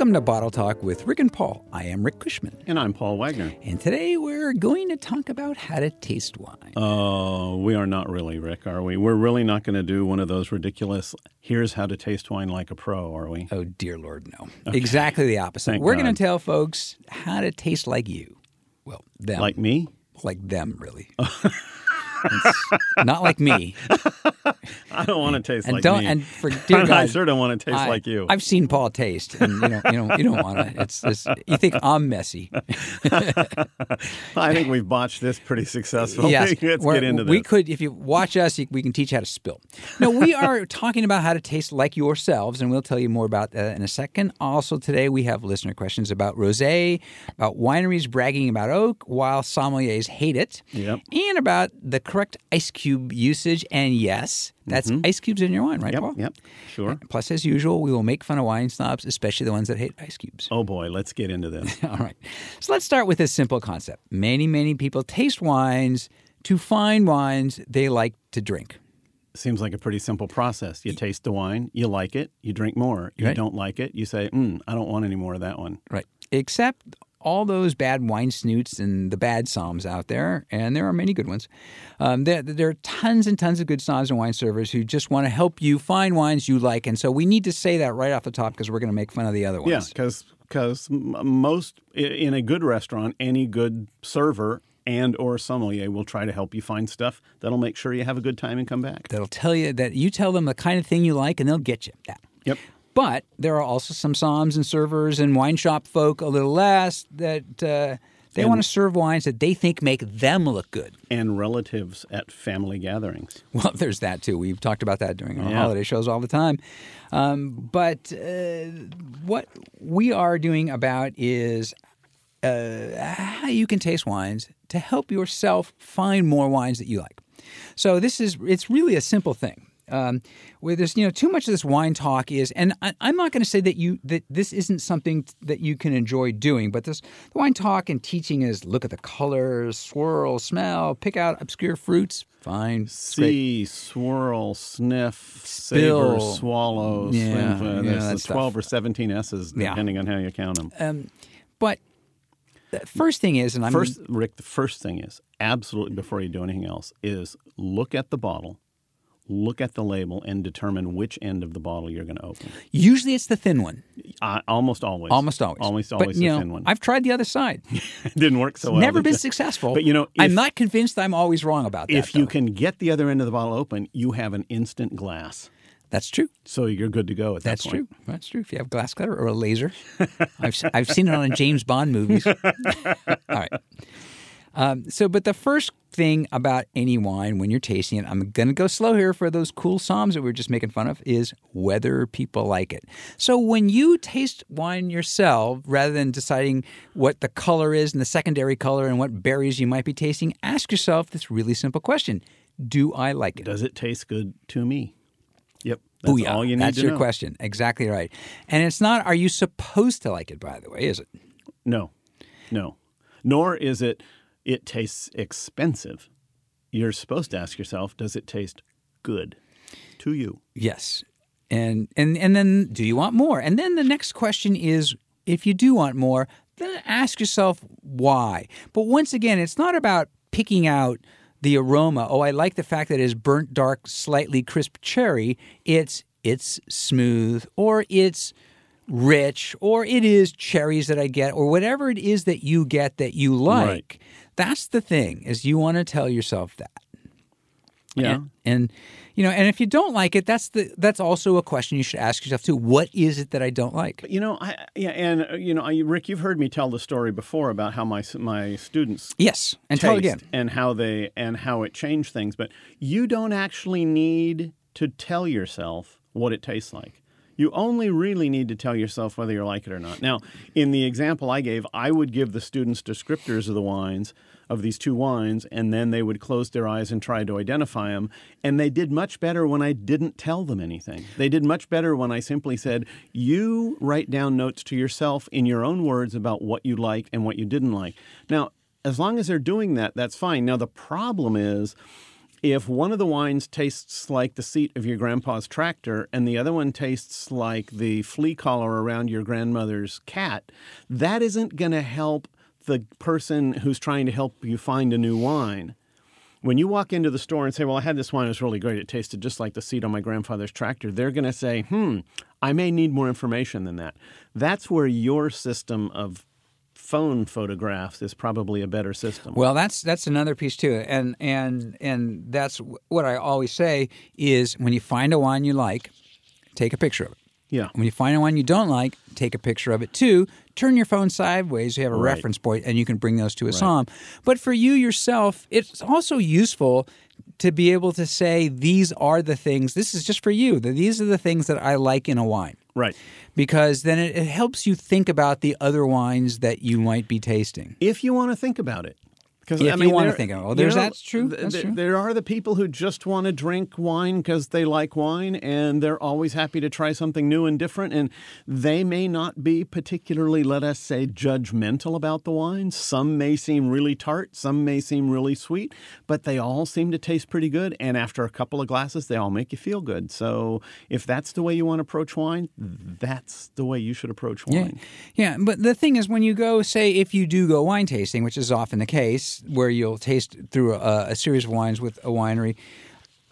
Welcome to Bottle Talk with Rick and Paul. I am Rick Kushman. And I'm Paul Wagner. And today we're going to talk about how to taste wine. Oh, we are not really, Rick, are we? We're really not going to do one of those ridiculous, here's how to taste wine like a pro, are we? Oh, dear Lord, no. Okay. Exactly the opposite. Thank we're going to tell folks how to taste like you. Well, them. Like me? Like them, really. not like me. I don't want to taste and like don't, me. And for dear God, I sure don't want to taste I, like you. I've seen Paul taste, and you know, you know, you don't want to. It's, it's you think I'm messy. I think we've botched this pretty successfully. Yes, Let's get into this. We could, if you watch us, we can teach how to spill. No, we are talking about how to taste like yourselves, and we'll tell you more about that in a second. Also, today we have listener questions about rosé, about wineries bragging about oak while sommeliers hate it, yep. and about the correct ice cube usage. And yes, that's Mhm. ice cubes in your wine, right, Yep, Paul? yep, sure. Plus, as usual, we will make fun of wine snobs, especially the ones that hate ice cubes. Oh boy, let's get into this. All right. So let's start with this simple concept. Many, many people taste wines to find wines they like to drink. Seems like a pretty simple process. You taste the wine, you like it, you drink more. You Right. don't like it, you say, mm, I don't want any more of that one. Right. Except all those bad wine snoots and the bad somms out there, and there are many good ones. Um, there, there are tons and tons of good somms and wine servers who just want to help you find wines you like. And so we need to say that right off the top because we're going to make fun of the other ones. Yeah, because because most in a good restaurant, any good server and or sommelier will try to help you find stuff that'll make sure you have a good time and come back. That'll tell you that you tell them the kind of thing you like, and they'll get you that. Yep. But there are also some somms and servers and wine shop folk a little less that uh, they And- want to serve wines that they think make them look good. And relatives at family gatherings. Well, there's that too. We've talked about that during our Yeah. holiday shows all the time. Um, but uh, what we are doing about is uh, how you can taste wines to help yourself find more wines that you like. So this is it's really a simple thing. Um, where there's you know too much of this wine talk is, and I, I'm not going to say that you that this isn't something that you can enjoy doing, but this the wine talk and teaching is look at the colors, swirl, smell, pick out obscure fruits. Fine, it's great. See, swirl, sniff, Spill. savor, swallow. Yeah, sniff, uh, yeah, there's the stuff. 12 or 17 S's, Yeah. depending on how you count them. Um, but the first thing is, and I'm First, Rick, the first thing is absolutely before you do anything else is look at the bottle, look at the label, and determine which end of the bottle you're going to open. usually it's the thin one, I, almost always. almost always. Almost but, always you the know, thin one. I've tried the other side. it didn't work so well. Never been you? successful. But you know, I'm not convinced I'm always wrong about that. If you though. can get the other end of the bottle open, you have an instant glass. that's true. So you're good to go at That's that point. true. That's true. If you have glass cutter or a laser, I've I've seen it on James Bond movies. All right. Um, so, but the first thing about any wine when you're tasting it, I'm going to go slow here for those cool somms that we were just making fun of, is whether people like it. So, when you taste wine yourself, rather than deciding what the color is and the secondary color and what berries you might be tasting, ask yourself this really simple question Do I like it? Does it taste good to me? Yep. That's Booyah. all you need That's your know. question. Exactly right. And it's not, are you supposed to like it, by the way, is it? No, no. Nor is it, it tastes expensive. You're supposed to ask yourself, does it taste good to you? Yes. And and and then do you want more? And then the next question is if you do want more, then ask yourself why. But once again, it's not about picking out the aroma. Oh, I like the fact that it is burnt dark, slightly crisp cherry. It's it's smooth or it's rich or it is cherries that I get or whatever it is that you get that you like. Right. That's the thing is you want to tell yourself that. Yeah. And, and you know, and if you don't like it, that's the that's also a question you should ask yourself too. What is it that I don't like? You know, I yeah, and uh, you know, I, Rick, you've heard me tell the story before about how my my students Yes, and tell again. and how they and how it changed things. But you don't actually need to tell yourself what it tastes like. You only really need to tell yourself whether you like it or not. Now, in the example I gave, I would give the students descriptors of the wines of these two wines, and then they would close their eyes and try to identify them. And they did much better when I didn't tell them anything. They did much better when I simply said, You write down notes to yourself in your own words about what you liked and what you didn't like. Now, as long as they're doing that, that's fine. Now, the problem is, if one of the wines tastes like the seat of your grandpa's tractor and the other one tastes like the flea collar around your grandmother's cat, that isn't going to help the person who's trying to help you find a new wine. When you walk into the store and say, Well, I had this wine, it was really great, it tasted just like the seat on my grandfather's tractor, they're going to say, Hmm, I may need more information than that. That's where your system of phone photographs is probably a better system. Well, that's that's another piece too, and and and that's what I always say is when you find a wine you like, take a picture of it. Yeah. When you find a wine you don't like, take a picture of it too. Turn your phone sideways. You have a Right. reference point, and you can bring those to a somm. But for you yourself, it's also useful to be able to say these are the things. This is just for you. that These are the things that I like in a wine Right. because then it, it helps you think about the other wines that you might be tasting. If you want to think about it. Because If I you mean, wanna there- think about it. Well, you there's- know, that's true. That's th- true. There are the people who just want to drink wine because they like wine and they're always happy to try something new and different. And they may not be particularly, let us say, judgmental about the wine. Some may seem really tart, some may seem really sweet, but they all seem to taste pretty good. And after a couple of glasses, they all make you feel good. So if that's the way you want to approach wine, that's the way you should approach wine. Yeah, wine. yeah. But the thing is, when you go, say, if you do go wine tasting, which is often the case, where you'll taste through a, a series of wines with a winery,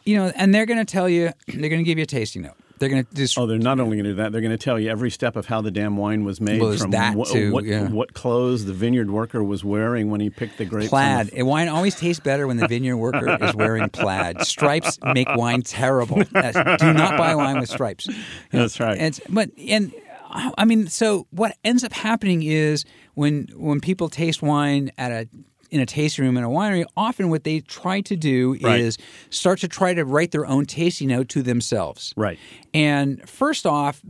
you know, and they're going to tell you, they're going to give you a tasting note. They're going to just Oh, they're not only going to do that; they're going to tell you every step of how the damn wine was made, Well, from that what, too, what, yeah. what clothes the vineyard worker was wearing when he picked the grapes. plaid. the- A wine always tastes better when the vineyard worker is wearing plaid. Stripes make wine terrible. That's- do not buy wine with stripes. You know, That's right. And, but and I mean, so what ends up happening is when when people taste wine at a in a tasting room in a winery, often what they try to do Right. is start to try to write their own tasting note to themselves. Right. And first off,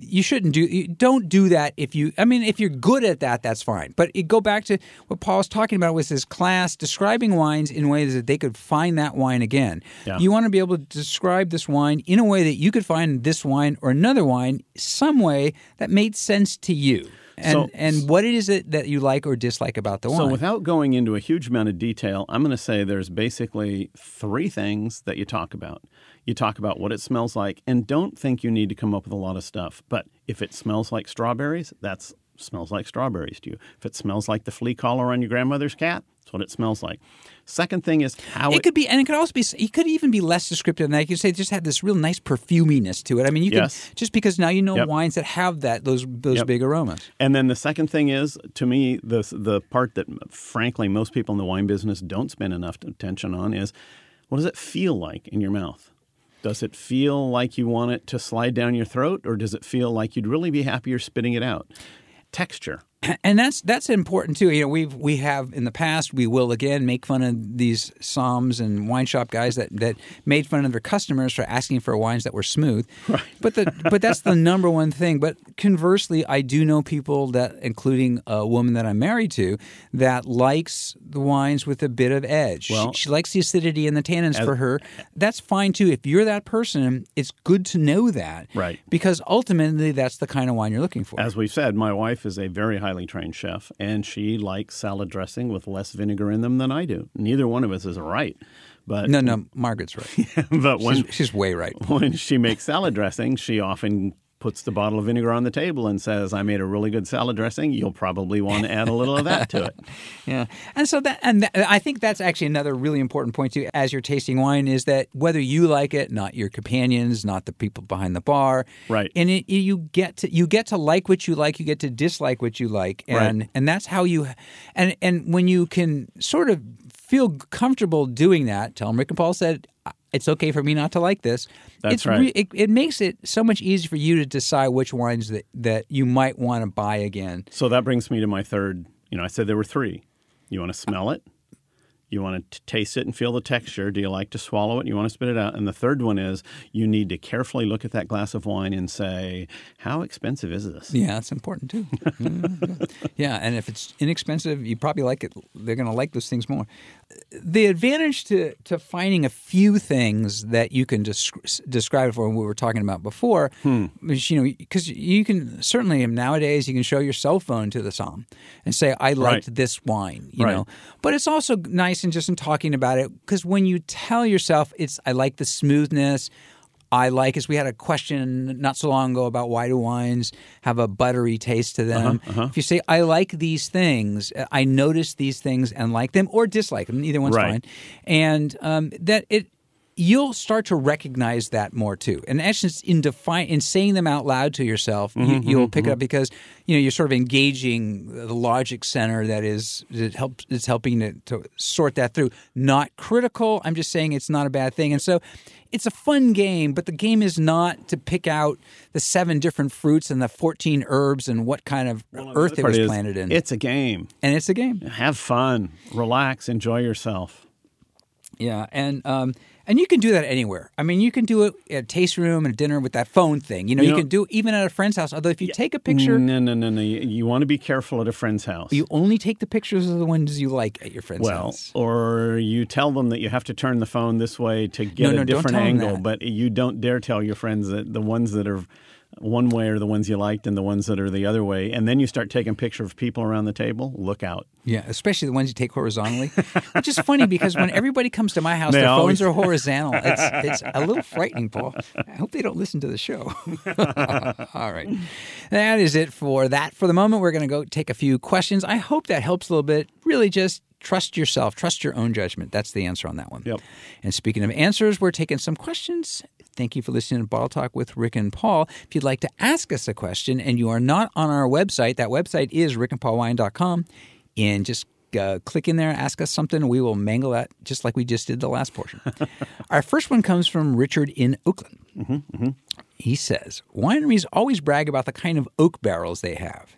you shouldn't do you don't do that if you I mean if you're good at that that's fine. But it, go back to what Paul was talking about with his class describing wines in ways that they could find that wine again. Yeah. You want to be able to describe this wine in a way that you could find this wine or another wine some way that made sense to you. And So- and what is it that you like or dislike about the wine. So, without going into a huge amount of detail, I'm going to say there's basically three things that you talk about. You talk about what it smells like, and don't think you need to come up with a lot of stuff. But if it smells like strawberries, that's smells like strawberries to you. If it smells like the flea collar on your grandmother's cat, that's what it smells like. Second thing is how it could be, and it could also be. It could even be less descriptive than that. You could say it just had this real nice perfuminess to it. I mean, you Yes. can just because now you know Yep. wines that have that those those Yep. big aromas. And then the second thing is, to me, the the part that frankly most people in the wine business don't spend enough attention on is, what does it feel like in your mouth? Does it feel like you want it to slide down your throat, or does it feel like you'd really be happier spitting it out? Texture. and that's that's important too. You know, we've we have in the past, we will again make fun of these somms and wine shop guys that, that made fun of their customers for asking for wines that were smooth. Right. But the but that's the number one thing. But conversely, I do know people that, including a woman that I'm married to, that likes the wines with a bit of edge. Well- she, she likes the acidity and the tannins for her. That's fine too. If you're that person, it's good to know that. Right. Because ultimately, that's the kind of wine you're looking for. As we've said, my wife is a very highly trained chef, and she likes salad dressing with less vinegar in them than I do. Neither one of us is right, but no, no, Margaret's right. but when She's, she's way right. when she makes salad dressing, she often puts the bottle of vinegar on the table and says, "I made a really good salad dressing. You'll probably want to add a little of that to it." Yeah, and so that, and that, I think that's actually another really important point too. As you're tasting wine, is that whether you like it, not your companions, not the people behind the bar, Right. And it, you get to you get to like what you like, you get to dislike what you like, and Right. and that's how you, and and when you can sort of feel comfortable doing that, tell them Rick and Paul said. It's okay for me not to like this. That's it's right. it, it makes it so much easier for you to decide which wines that, that you might want to buy again. So that brings me to my third. You know, I said there were three. You want to smell it. You want to taste it and feel the texture. Do you like to swallow it? You want to spit it out. And the third one is you need to carefully look at that glass of wine and say, how expensive is this? Yeah, that's important too. Yeah, and if it's inexpensive, you probably like it. They're going to like those things more. The advantage to, to finding a few things that you can desc- describe for what we were talking about before, Hmm. is, you know, because you can certainly nowadays you can show your cell phone to the somm and say, "I liked Right. this wine," you Right. know. But it's also nice in just in talking about it because when you tell yourself, "It's I like the smoothness." I like is we had a question not so long ago about why do wines have a buttery taste to them. Uh-huh, If you say I like these things, I notice these things and like them or dislike them, either one's Right. fine, and um, that it you'll start to recognize that more too. And actually, in define in saying them out loud to yourself, Mm-hmm, you, you'll pick it up because you know you're sort of engaging the logic center that is that helps it's helping to, to sort that through. Not critical. I'm just saying it's not a bad thing, and so. It's a fun game, but the game is not to pick out the seven different fruits and the 14 herbs and what kind of earth it was is, planted in. It's a game. and it's a game. Have fun, relax, enjoy yourself. Yeah, and um, and you can do that anywhere. I mean, you can do it at a taste room and a dinner with that phone thing. You know, you, You know- can do it even at a friend's house. Although if you take a picture, No, no, no, no. You, you want to be careful at a friend's house. you only take the pictures of the ones you like at your friend's well, house. or you tell them that you have to turn the phone this way to get No, a no, don't different angle, but you don't dare tell your friends that the ones that are one way are the ones you liked and the ones that are the other way. And then you start taking picture of people around the table. Look out. Yeah, especially the ones you take horizontally, which is funny because when everybody comes to my house, They their always- phones are horizontal. It's it's a little frightening, Paul. I hope they don't listen to the show. All right, that is it for that. For the moment, we're going to go take a few questions. I hope that helps a little bit. Really, just trust yourself, trust your own judgment. That's the answer on that one. Yep. And speaking of answers, we're taking some questions. Thank you for listening to Bottle Talk with Rick and Paul. If you'd like to ask us a question and you are not on our website, that website is rickandpaulwine.com. And just uh, click in there, ask us something. We will mangle that just like we just did the last portion. our first one comes from Richard in Oakland. He says, Wineries always brag about the kind of oak barrels they have.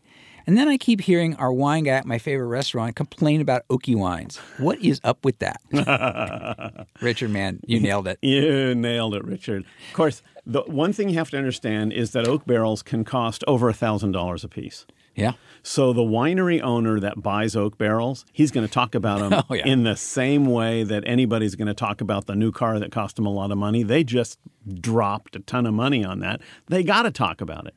And then I keep hearing our wine guy at my favorite restaurant complain about oaky wines. What is up with that? Richard, man, you nailed it. You nailed it, Richard. Of course, the one thing you have to understand is that oak barrels can cost over a thousand dollars a piece. Yeah. So the winery owner that buys oak barrels, he's going to talk about them Oh, yeah. in the same way that anybody's going to talk about the new car that cost them a lot of money. They just dropped a ton of money on that. They got to talk about it.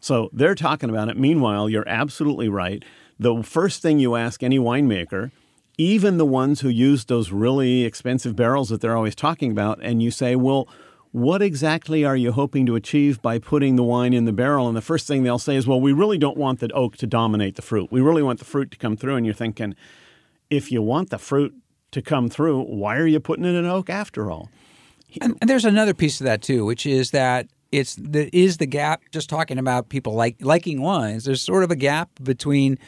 So they're talking about it. Meanwhile, you're absolutely right. The first thing you ask any winemaker, even the ones who use those really expensive barrels that they're always talking about, and you say, well, what exactly are you hoping to achieve by putting the wine in the barrel? And the first thing they'll say is, well, we really don't want the oak to dominate the fruit. We really want the fruit to come through. And you're thinking, if you want the fruit to come through, why are you putting it in an oak after all? And there's another piece of that too, which is that it's the is the gap. Just talking about people like liking wines, there's sort of a gap between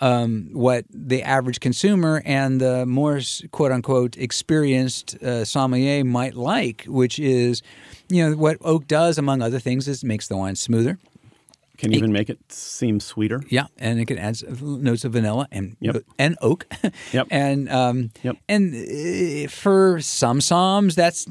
um, what the average consumer and the more quote unquote experienced uh, sommelier might like, which is, you know, what oak does among other things is makes the wine smoother. Can even make it seem sweeter. Yeah, and it can add notes of vanilla and Yep. and oak. Yep. and um, Yep. and uh, for some somms, that's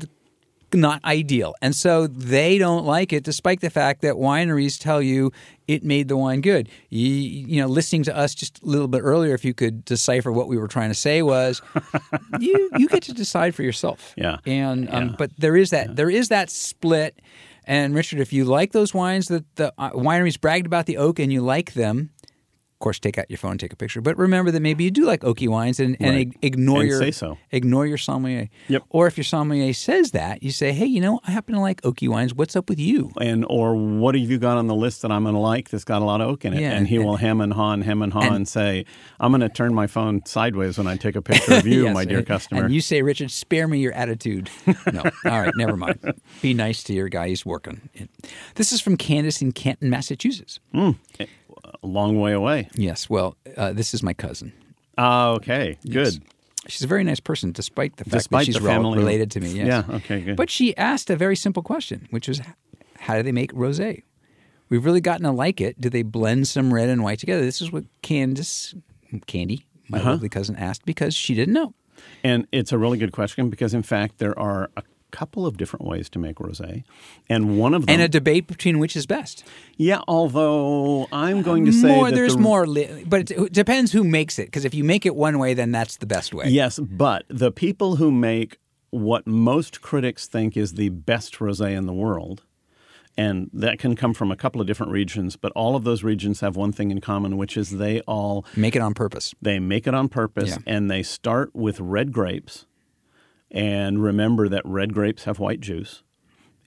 not ideal, and so they don't like it, despite the fact that wineries tell you it made the wine good. You, you know, listening to us just a little bit earlier, if you could decipher what we were trying to say, was you you get to decide for yourself. Yeah. and um, Yeah. but there is that there is that split. And Richard, if you like those wines that the uh, wineries bragged about the oak and you like them, course, take out your phone, take a picture. But remember that maybe you do like oaky wines, and, and Right. ig- ignore And your say so. ignore your sommelier. Yep. Or if your sommelier says that, you say, "Hey, you know, I happen to like oaky wines. What's up with you?" And or what have you got on the list that I'm going to like that's got a lot of oak in it? Yeah, and he and- will hem and haw and hem and haw and, say, I'm going to turn my phone sideways when I take a picture of you, Yes, my dear and- customer. And you say, Richard, spare me your attitude. No. All right, never mind. Be nice to your guy. He's working. This is from Candace in Canton, Massachusetts. Hmm. A long way away. Yes. Well, uh, this is my cousin. Ah, okay, good. She's a very nice person, despite the fact Despite that she's rel- family- related to me. Yes. Yeah, okay, good. But she asked a very simple question, which was, how do they make rosé? We've really gotten to like it. Do they blend some red and white together? This is what Candace, Candy, my Uh-huh. lovely cousin, asked because she didn't know. And it's a really good question because, in fact, there are a couple of different ways to make rosé, and one of them. and a debate between which is best. yeah, although I'm uh, going to say more, there's the, more, li- but it, it depends who makes it. Because if you make it one way, then that's the best way. Yes, but the people who make what most critics think is the best rosé in the world, and that can come from a couple of different regions, but all of those regions have one thing in common, which is they all Make it on purpose. they make it on purpose Yeah. and they start with red grapes. And remember that red grapes have white juice.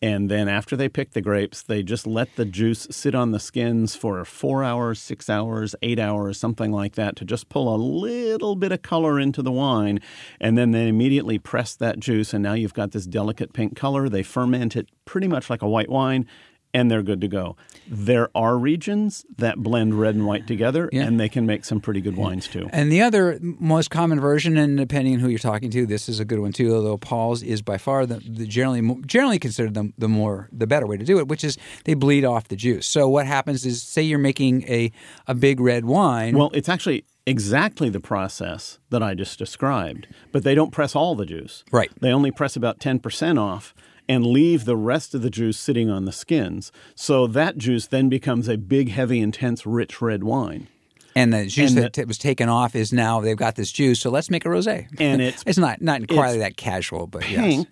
And then after they pick the grapes, they just let the juice sit on the skins for four hours, six hours, eight hours, something like that, to just pull a little bit of color into the wine. And then they immediately press that juice, and now you've got this delicate pink color. They ferment it pretty much like a white wine, and they're good to go. There are regions that blend red and white together, Yeah. and they can make some pretty good wines too. And the other most common version, and depending on who you're talking to, this is a good one too. Although Paul's is by far the, the generally generally considered the, the more the better way to do it, which is they bleed off the juice. So what happens is, say you're making a a big red wine. Well, it's actually exactly the process that I just described, but they don't press all the juice. Right. They only press about 10% off and leave the rest of the juice sitting on the skins. So that juice then becomes a big, heavy, intense, rich red wine. and the juice and that t- was taken off is now they've got this juice. So let's make a rosé. And it's it's not not entirely that casual, but yes.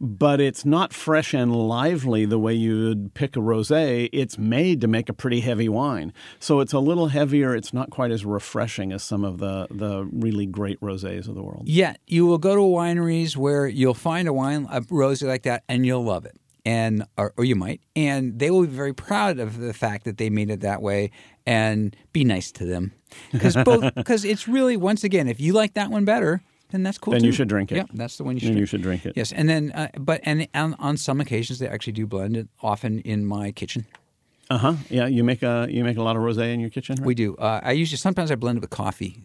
But it's not fresh and lively the way you'd pick a rosé. It's made to make a pretty heavy wine. So it's a little heavier. It's not quite as refreshing as some of the, the really great rosés of the world. Yet you will go to wineries where you'll find a wine, a rosé like that, and you'll love it. And or, or you might, and they will be very proud of the fact that they made it that way, and be nice to them, because both because it's really once again, if you like that one better, then that's cool. Then too. you should drink it. Yeah, that's the one you should. Then drink. you should drink it. Yes, and then uh, but and on, on some occasions they actually do blend it. Often in my kitchen, Uh huh. Yeah, you make a you make a lot of rosé in your kitchen. Right? we do. Uh, I usually sometimes I blend it with coffee.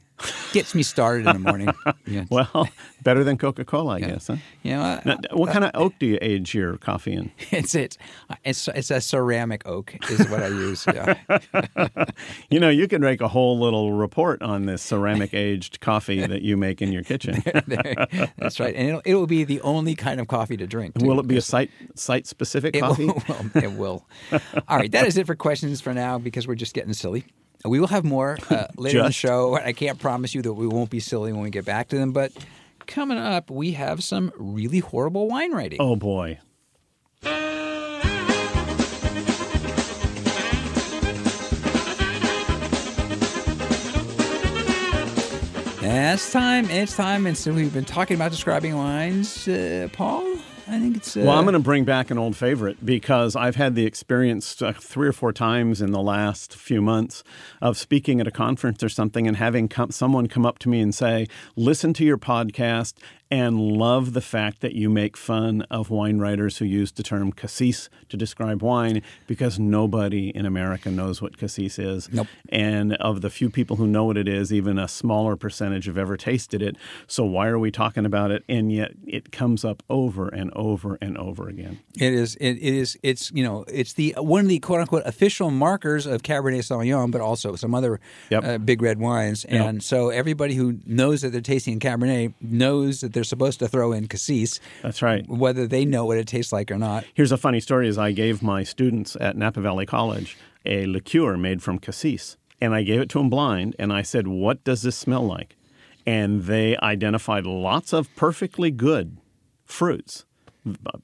Gets me started in the morning. Yeah. well, better than Coca Cola, I guess. Huh? Know, uh, Now, what kind of oak do you age your coffee in? It's it's it's it's a ceramic oak is what I use. Yeah. You know, you can make a whole little report on this ceramic aged coffee that you make in your kitchen. That's right, and it'll, it will be the only kind of coffee to drink. too, Will it be a site site specific coffee? will, well, it will. All right, that is it for questions for now because we're just getting silly. We will have more uh, later in the show. I can't promise you that we won't be silly when we get back to them, but coming up, we have some really horrible wine writing. Oh boy. It's time. It's time. And so we've been talking about describing wines. Uh, Paul, I think it's. Uh, Well, I'm going to bring back an old favorite because I've had the experience uh, three or four times in the last few months of speaking at a conference or something and having come, someone come up to me and say, "Listen to your podcast and love the fact that you make fun of wine writers who use the term cassis to describe wine because nobody in America knows what cassis is. Nope. And of the few people who know what it is, even a smaller percentage have ever tasted it. So why are we talking about it? And yet it comes up over and over and over again. It is. It, it is. It's you know. It's the one of the quote unquote official markers of Cabernet Sauvignon, but also some other Yep. uh, big red wines. Yep. And so everybody who knows that they're tasting Cabernet knows that they're supposed to throw in Cassis, That's right. whether they know what it tastes like or not. Here's a funny story: is I gave my students at Napa Valley College a liqueur made from cassis, and I gave it to them blind, and I said, "What does this smell like?" And they identified lots of perfectly good fruits.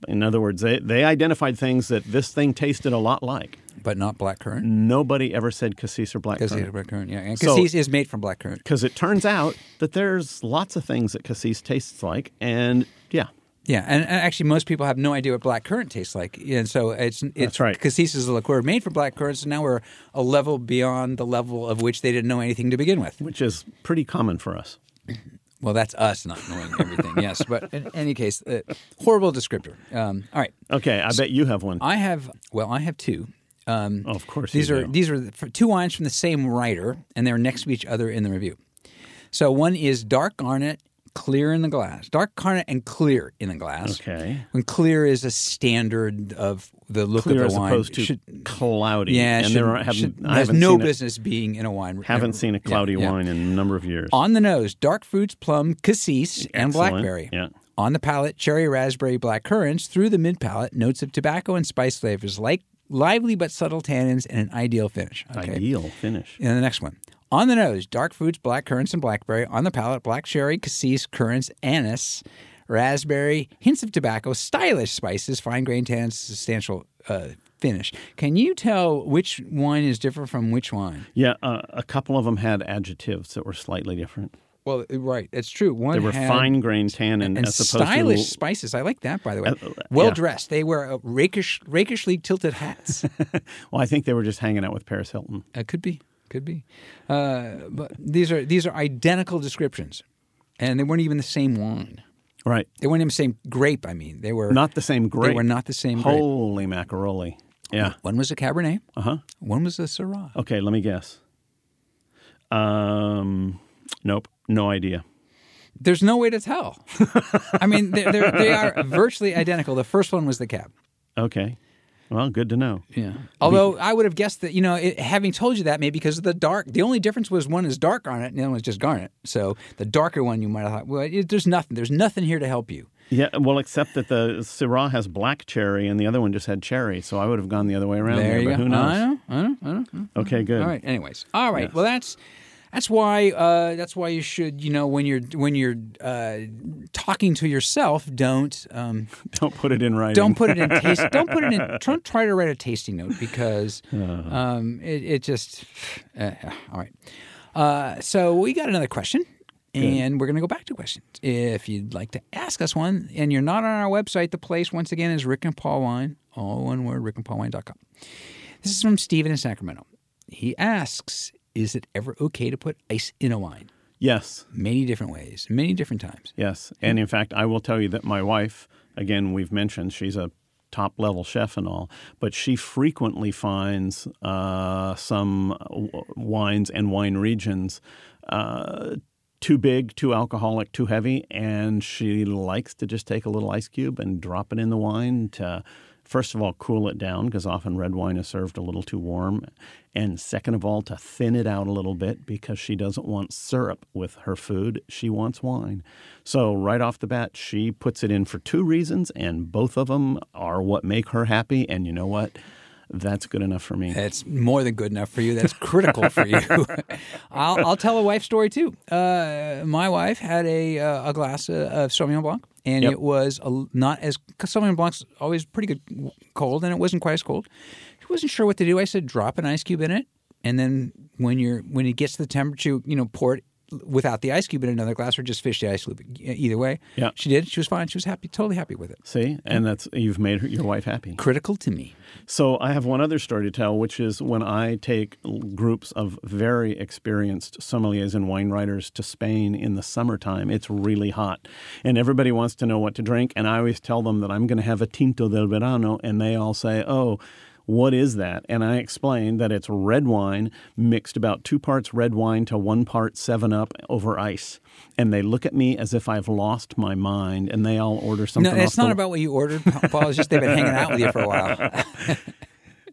In other words, they, they identified things that this thing tasted a lot like. But not blackcurrant. Nobody ever said cassis or Cassis blackcurrant. is blackcurrant, yeah. And So- Cassis is made from blackcurrant. Because it turns out that there's lots of things that cassis tastes like, and yeah, Yeah, and, and actually, most people have no idea what blackcurrant tastes like, and so it's it's That's right. Cassis is a liqueur made from blackcurrant, so now we're a level beyond the level of which they didn't know anything to begin with. which is pretty common for us. Well, that's us not knowing everything, yes. But in any case, uh, horrible descriptor. Um, all right, Okay, I bet you have one. I have well, I have two. Um, of course, these are do. these are two wines from the same writer, and they're next to each other in the review. So one is dark garnet, clear in the glass. Dark garnet and clear in the glass. Okay. When clear is a standard of the look clear of the wine. opposed to Should- cloudy. yeah, and should, there are, haven't, should- I has no business being in a wine. Haven't seen a cloudy yeah. wine in a number of years. On the nose, dark fruits, plum, cassis, and blackberry. Yeah. On the palate, cherry, raspberry, black currants. Through the mid palate, notes of tobacco and spice flavors like lively but subtle tannins and an ideal finish. Okay. Ideal finish. And the next one. On the nose, dark fruits, black currants and blackberry. On the palate, black cherry, cassis, currants, anise, raspberry, hints of tobacco, stylish spices, fine grain tannins, substantial uh, finish. Can you tell which wine is different from which wine? Yeah, uh, a couple of them had adjectives that were slightly different. Well, right, it's true. One They were fine grained tannin and as opposed stylish to spices. I like that, by the way. Uh, well yeah. dressed. They wear uh, rakish, rakishly tilted hats. well, I think they were just hanging out with Paris Hilton. Uh, could be, could be. Uh, but these are these are identical descriptions, and they weren't even the same wine. Right. They weren't even the same grape. I mean, they were Not the same grape. They were not the same grape. Holy macaroni. Yeah. One was a Cabernet. Uh huh. One was a Syrah. Okay, let me guess. Um, nope, no idea. There's no way to tell. I mean, they're, they're, they are virtually identical. The first one was the Cab. Okay, well, good to know. Yeah. Although I would have guessed that, you know, it, having told you that, maybe because of the dark, the only difference was one is dark on it and the other one's just garnet. So the darker one, you might have thought, well, it, there's nothing. There's nothing here to help you. Yeah, well, except that the Syrah has black cherry and the other one just had cherry, so I would have gone the other way around. There you but go. Who knows? I know. I know. I know. I know. Okay, good. All right. Anyways, all right. Yes. Well, that's that's why uh, that's why you should you know when you're when you're uh, talking to yourself, don't um, Don't put it in writing. don't put it in taste. Don't put it in. Don't try to write a tasting note because Uh-huh. um, it, it just. Uh, all right. Uh, so we got another question. And we're going to go back to questions. If you'd like to ask us one and you're not on our website, the place, once again, is Rick and Paul Wine, all one word, rickandpaulwine.com. This is from Steven in Sacramento. He asks Is it ever okay to put ice in a wine? Yes, Many different ways, many different times. yes. And in fact, I will tell you that my wife, again, we've mentioned she's a top level chef and all, but she frequently finds uh, some w- wines and wine regions. Uh, too big, too alcoholic, too heavy, and she likes to just take a little ice cube and drop it in the wine to, first of all, cool it down because often red wine is served a little too warm, and second of all, to thin it out a little bit because she doesn't want syrup with her food. She wants wine. So, right off the bat, she puts it in for two reasons, and both of them are what make her happy. And you know what? That's good enough for me. That's more than good enough for you. That's critical for you. I'll, I'll tell a wife story too. Uh, my wife had a uh, a glass of, Sauvignon Blanc, and Yep. it was a, not as cause Sauvignon Blanc's always pretty good cold, and it wasn't quite as cold. She wasn't sure what to do. I said, drop an ice cube in it, and then when you're when it gets to the temperature, you know, pour it without the ice cube in another glass, or just fish the ice cube. Either way, Yeah. she did. She was fine. She was happy, totally happy with it. See, and that's you've made her, your wife happy. Critical to me. So I have one other story to tell, which is when I take groups of very experienced sommeliers and wine writers to Spain in the summertime. It's really hot, and everybody wants to know what to drink. And I always tell them that I'm going to have a Tinto del Verano, and they all say, "Oh." What is that? And I explain that it's red wine mixed about two parts red wine to one part 7 Up over ice. And they look at me as if I've lost my mind and they all order something No, it's not the- about what you ordered, Paul. It's just they've been hanging out with you for a while.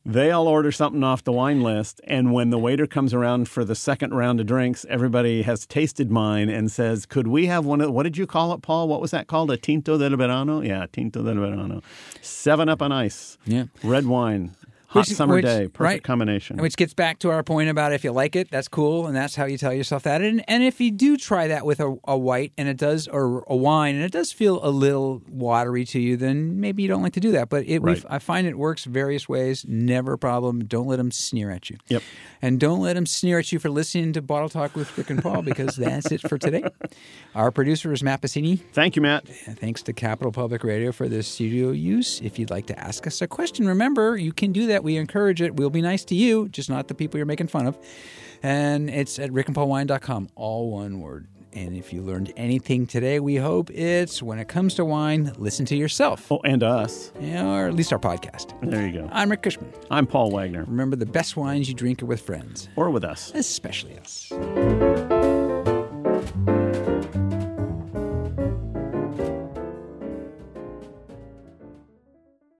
They all order something off the wine list, and when the waiter comes around for the second round of drinks, everybody has tasted mine and says, "Could we have one of what did you call it, Paul? What was that called? A Tinto del Verano? Yeah, Tinto del Verano. Seven up on ice. Yeah. red wine, hot Which- summer which- day, perfect right. combination. Which gets back to our point about if you like it, that's cool, and that's how you tell yourself that. And, and if you do try that with a, a white and it does, or a wine, and it does feel a little watery to you, then maybe you don't like to do that. But it, Right. I find it works various ways. Never a problem. Don't let them sneer at you. Yep. And don't let them sneer at you for listening to Bottle Talk with Rick and Paul because that's it for today. Our producer is Matt Passini. Thank you, Matt. Thanks to Capital Public Radio for the studio use. If you'd like to ask us a question, remember you can do that. We encourage it. We'll be nice to you, just not the people you're making fun of. And it's at rickandpaulwine.com, all one word. And if you learned anything today, we hope it's when it comes to wine, listen to yourself, Oh, and us. Yeah, or at least our podcast. There you go. I'm Rick Kushman. I'm Paul Wagner, Remember, the best wines you drink are with friends, or with us. especially us.